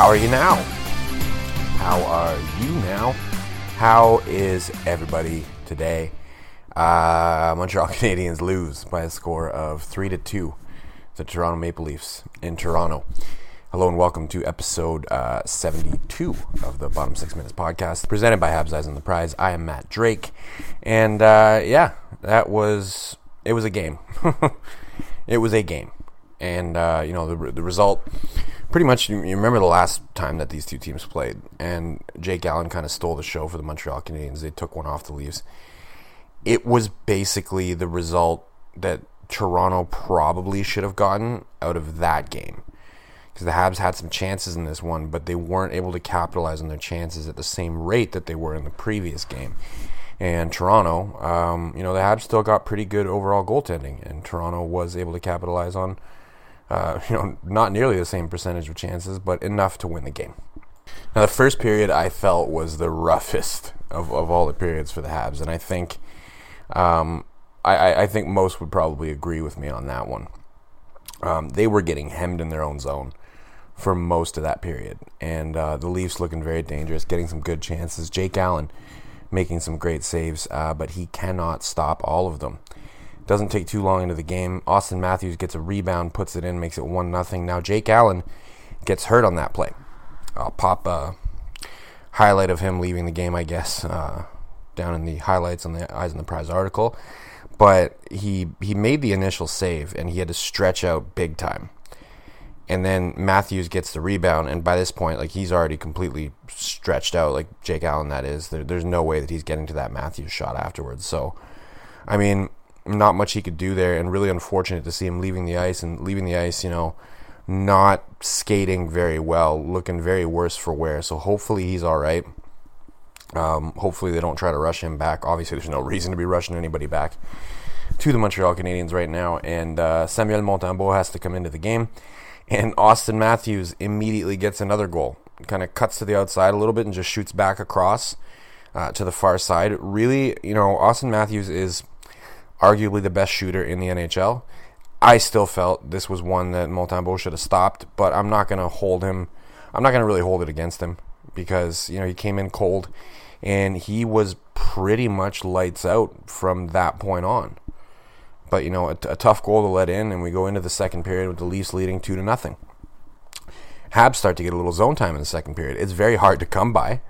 How are you now? How are you now? How is everybody today? Uh, Montreal Canadiens lose by a score of three to two to Toronto Maple Leafs in Toronto. Hello and welcome to episode uh, 72 of the Bottom Six Minutes podcast, presented by Habs Eyes on the Prize. I am Matt Drake, and uh, yeah, that was it was a game. it was a game, and uh, you know the the result pretty much you remember the last time that these two teams played and Jake Allen kind of stole the show for the Montreal Canadiens. They took one off the Leafs. It was basically the result that Toronto probably should have gotten out of that game. Because the Habs had some chances in this one, but they weren't able to capitalize on their chances at the same rate that they were in the previous game. And Toronto, um, you know, the Habs still got pretty good overall goaltending, and Toronto was able to capitalize on uh, you know, not nearly the same percentage of chances, but enough to win the game. Now, the first period I felt was the roughest of, of all the periods for the Habs, and I think, um, I, I think most would probably agree with me on that one. Um, they were getting hemmed in their own zone for most of that period, and uh, the Leafs looking very dangerous, getting some good chances. Jake Allen making some great saves, uh, but he cannot stop all of them. Doesn't take too long into the game. Auston Matthews gets a rebound, puts it in, makes it one nothing. Now Jake Allen gets hurt on that play. I'll pop a highlight of him leaving the game, I guess, uh, down in the highlights on the Eyes on the Prize article. But he he made the initial save and he had to stretch out big time. And then Matthews gets the rebound, and by this point, like he's already completely stretched out, like Jake Allen. That is, there, there's no way that he's getting to that Matthews shot afterwards. So, I mean, not much he could do there, and really unfortunate to see him leaving the ice and leaving the ice, you know, not skating very well, looking very worse for wear. So hopefully he's all right. Um, hopefully they don't try to rush him back. Obviously, there's no reason to be rushing anybody back to the Montreal Canadiens right now. And uh, Samuel Montembeault has to come into the game, and Auston Matthews immediately gets another goal. Kind of cuts to the outside a little bit and just shoots back across uh, to the far side. Really, you know, Auston Matthews is arguably the best shooter in the NHL. I still felt this was one that Montembeault should have stopped, but I'm not going to hold him. I'm not going to really hold it against him because you know he came in cold, and he was pretty much lights out from that point on. But you know, a, a tough goal to let in, and we go into the second period with the Leafs leading two to nothing. Habs start to get a little zone time in the second period. It's very hard to come by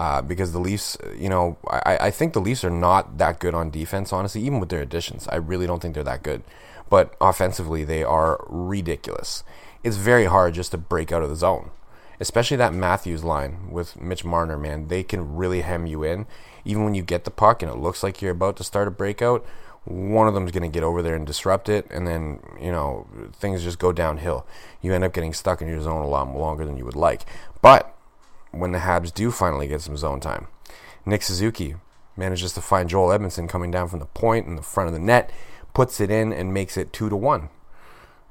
uh, because the Leafs, you know, I, I think the Leafs are not that good on defense, honestly, even with their additions. I really don't think they're that good. But offensively, they are ridiculous. It's very hard just to break out of the zone, especially that Matthews line with Mitch Marner, man. They can really hem you in. Even when you get the puck and it looks like you're about to start a breakout, one of them's going to get over there and disrupt it, and then, you know, things just go downhill. You end up getting stuck in your zone a lot longer than you would like. But when the Habs do finally get some zone time. Nick Suzuki manages to find Joel Edmundson coming down from the point in the front of the net, puts it in, and makes it two to one.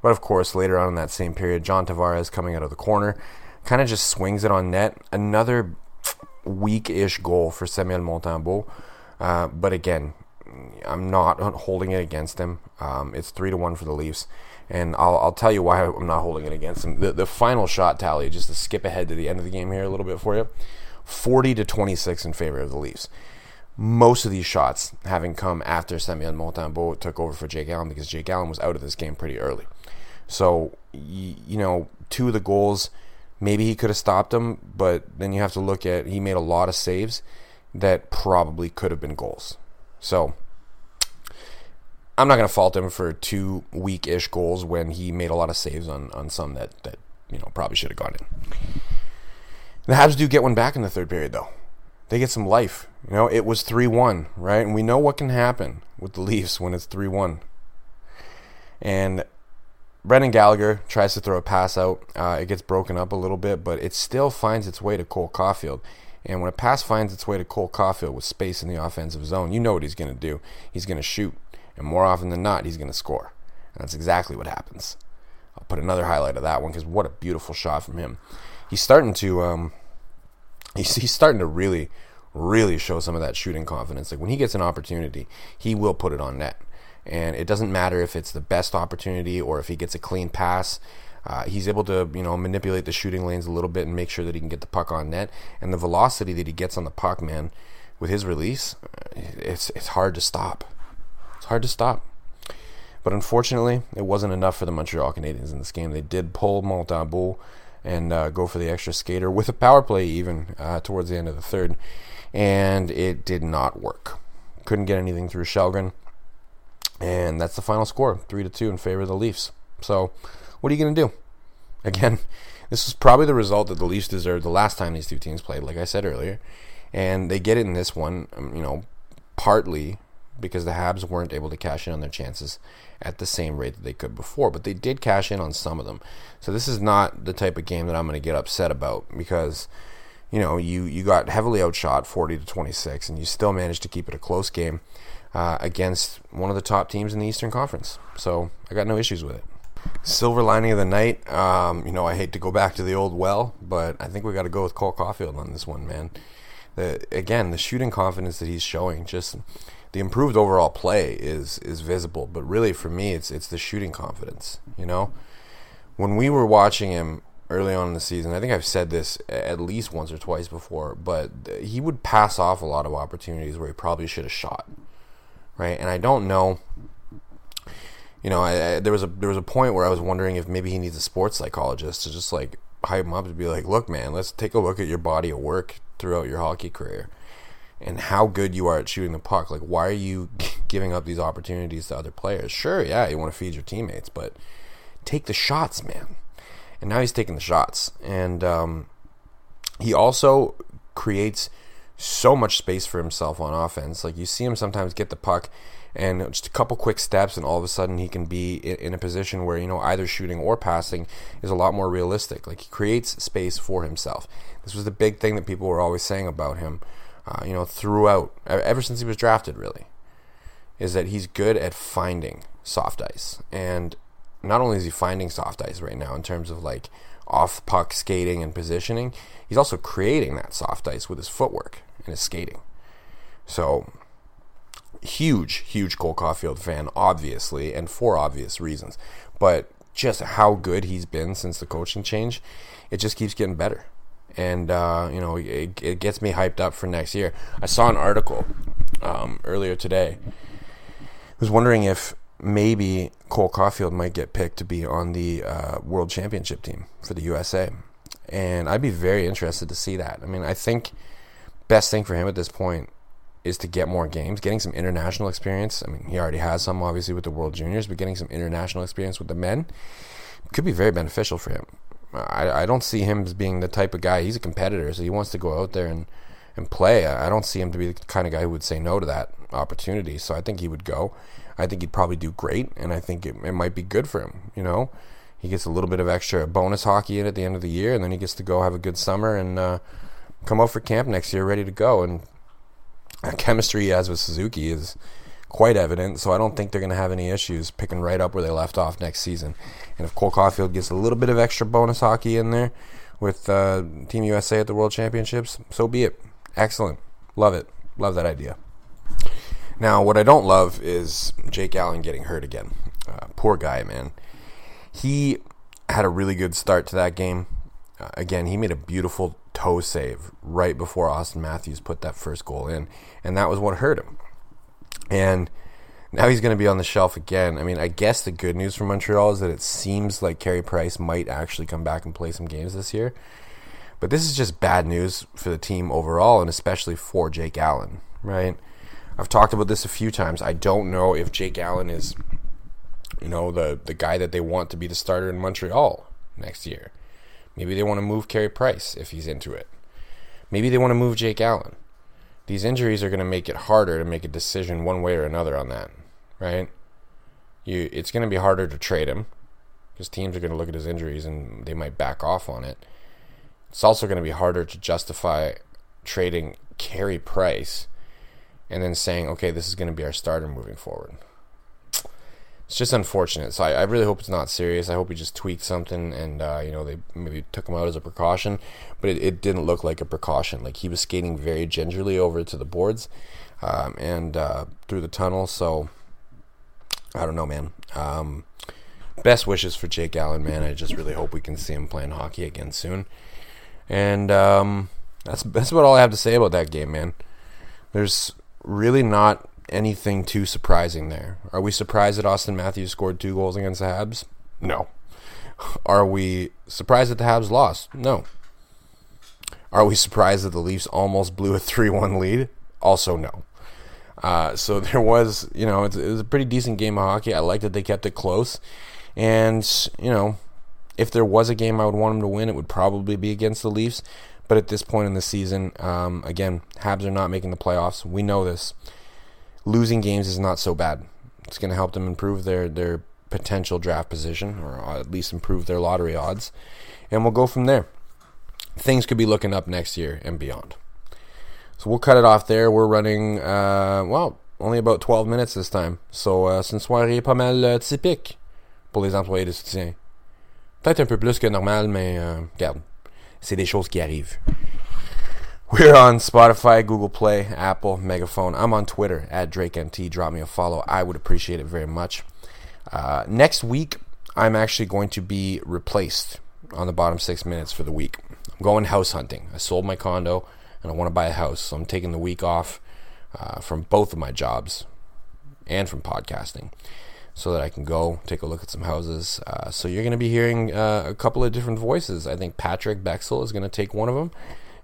But of course, later on in that same period, John Tavares coming out of the corner kind of just swings it on net. Another weak-ish goal for Samuel Montembeault. Uh, but again, I'm not holding it against him. Um, it's three to one for the Leafs, and I'll, I'll tell you why I'm not holding it against him. The, the final shot tally, just to skip ahead to the end of the game here a little bit for you, 40 to 26 in favor of the Leafs. Most of these shots having come after Samuel Montembeault took over for Jake Allen because Jake Allen was out of this game pretty early. So, you know, two of the goals maybe he could have stopped them, but then you have to look at he made a lot of saves that probably could have been goals. So I'm not going to fault him for two weak-ish goals when he made a lot of saves on on some that that you know probably should have gone in. The Habs do get one back in the third period though. They get some life. You know, it was 3-1, right? And we know what can happen with the Leafs when it's 3-1. And Brendan Gallagher tries to throw a pass out. Uh, it gets broken up a little bit, but it still finds its way to Cole Caufield. And when a pass finds its way to Cole Caufield with space in the offensive zone, you know what he's going to do. He's going to shoot. And more often than not, he's going to score. And that's exactly what happens. I'll put another highlight of that one because what a beautiful shot from him. He's starting to, um, he's, he's starting to really, really show some of that shooting confidence. Like when he gets an opportunity, he will put it on net. And it doesn't matter if it's the best opportunity or if he gets a clean pass. Uh, he's able to, you know, manipulate the shooting lanes a little bit and make sure that he can get the puck on net. And the velocity that he gets on the puck, man, with his release, it's it's hard to stop. It's hard to stop. But unfortunately, it wasn't enough for the Montreal Canadiens in this game. They did pull Montembeault and uh, go for the extra skater with a power play even uh, towards the end of the third, and it did not work. Couldn't get anything through Källgren, and that's the final score, three to two in favor of the Leafs. So, what are you going to do? Again, this is probably the result that the Leafs deserved the last time these two teams played, like I said earlier, and they get it in this one. Um, you know, partly because the Habs weren't able to cash in on their chances at the same rate that they could before, but they did cash in on some of them. So this is not the type of game that I'm going to get upset about because you know you you got heavily outshot 40 to 26 and you still managed to keep it a close game uh, against one of the top teams in the Eastern Conference. So I got no issues with it. Silver lining of the night, um, you know, I hate to go back to the old well, but I think we got to go with Cole Caufield on this one, man. The, again, the shooting confidence that he's showing, just the improved overall play is is visible. But really, for me, it's it's the shooting confidence. You know, when we were watching him early on in the season, I think I've said this at least once or twice before, but he would pass off a lot of opportunities where he probably should have shot, right? And I don't know. You know, I, I, there was a there was a point where I was wondering if maybe he needs a sports psychologist to just like hype him up to be like, look, man, let's take a look at your body of work throughout your hockey career and how good you are at shooting the puck. Like, why are you giving up these opportunities to other players? Sure, yeah, you want to feed your teammates, but take the shots, man. And now he's taking the shots, and um, he also creates so much space for himself on offense. Like you see him sometimes get the puck and just a couple quick steps, and all of a sudden he can be in a position where you know either shooting or passing is a lot more realistic. Like he creates space for himself. This was the big thing that people were always saying about him uh, you know, throughout, ever since he was drafted, really, is that he's good at finding soft ice. And not only is he finding soft ice right now in terms of like off puck skating and positioning, he's also creating that soft ice with his footwork and his skating. So, huge, huge Cole Caufield fan, obviously, and for obvious reasons. But just how good he's been since the coaching change, it just keeps getting better and uh, you know it, it, gets me hyped up for next year. I saw an article um, earlier today. I was wondering if maybe Cole Caufield might get picked to be on the uh, World Championship team for the USA, and I'd be very interested to see that. I mean, I think best thing for him at this point is to get more games, getting some international experience. I mean, he already has some obviously with the World Juniors, but getting some international experience with the men could be very beneficial for him. I, I don't see him as being the type of guy. He's a competitor, so he wants to go out there and, and play. I don't see him to be the kind of guy who would say no to that opportunity. So I think he would go. I think he'd probably do great, and I think it, it might be good for him. You know, he gets a little bit of extra bonus hockey in at the end of the year, and then he gets to go have a good summer and uh, come out for camp next year ready to go. And chemistry he has with Suzuki is quite evident, so I don't think they're going to have any issues picking right up where they left off next season. And if Cole Caufield gets a little bit of extra bonus hockey in there with uh, Team USA at the World Championships, so be it. Excellent. Love it. Love that idea. Now, what I don't love is Jake Allen getting hurt again. Uh, poor guy, man. He had a really good start to that game. Uh, again, he made a beautiful toe save right before Auston Matthews put that first goal in, and that was what hurt him. And Now he's going to be on the shelf again. I mean, I guess the good news for Montreal is that it seems like Carey Price might actually come back and play some games this year. But this is just bad news for the team overall, and especially for Jake Allen, right? I've talked about this a few times. I don't know if Jake Allen is, you know, the the guy that they want to be the starter in Montreal next year. Maybe they want to move Carey Price if he's into it. Maybe they want to move Jake Allen. These injuries are going to make it harder to make a decision one way or another on that, right? You, it's going to be harder to trade him because teams are going to look at his injuries and they might back off on it. It's also going to be harder to justify trading Carey Price and then saying, okay, this is going to be our starter moving forward. It's just unfortunate. So I, I really hope it's not serious. I hope he just tweaked something and, uh, you know, they maybe took him out as a precaution. But it, it, didn't look like a precaution. Like he was skating very gingerly over to the boards um, and uh, through the tunnel. So I don't know, man. Um, best wishes for Jake Allen, man. I just really hope we can see him playing hockey again soon. And um, that's that's about all I have to say about that game, man. There's really not anything too surprising there. Are we surprised that Auston Matthews scored two goals against the Habs? No. Are we surprised that the Habs lost? No. Are we surprised that the Leafs almost blew a 3 1 lead? Also, no. Uh, so there was, you know, it was a pretty decent game of hockey. I like that they kept it close. And, you know, if there was a game I would want them to win, it would probably be against the Leafs. But at this point in the season, um, again, Habs are not making the playoffs. We know this. Losing games is not so bad. It's going to help them improve their, their potential draft position, or at least improve their lottery odds. And we'll go from there. Things could be looking up next year and beyond. So we'll cut it off there. We're running, uh, well, only about 12 minutes this time. So uh, c'est une soirée pas mal uh, typique pour les employés de soutien. Peut-être un peu plus que normal, mais euh, regarde, c'est des choses qui arrivent. We're on Spotify, Google Play, Apple, Megaphone. I'm on Twitter at DrakeMT. Drop me a follow. I would appreciate it very much. Uh, next week, I'm actually going to be replaced on the bottom six minutes for the week. I'm going house hunting. I sold my condo and I want to buy a house, so I'm taking the week off uh, from both of my jobs and from podcasting so that I can go take a look at some houses. Uh, so you're going to be hearing uh, a couple of different voices. I think Patrick Bexell is going to take one of them,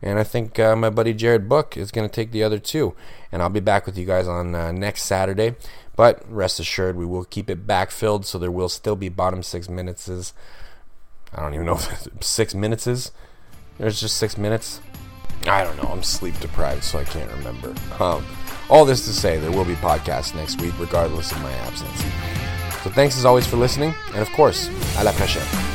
and I think uh, my buddy Jared Book is going to take the other two. And I'll be back with you guys on uh, next Saturday. But rest assured, we will keep it backfilled, so there will still be bottom six minutes. I don't even know if six minutes is. There's just six minutes. I don't know. I'm sleep deprived, so I can't remember. Um, all this to say, there will be podcasts next week, regardless of my absence. So thanks as always for listening, and of course, à la prochaine.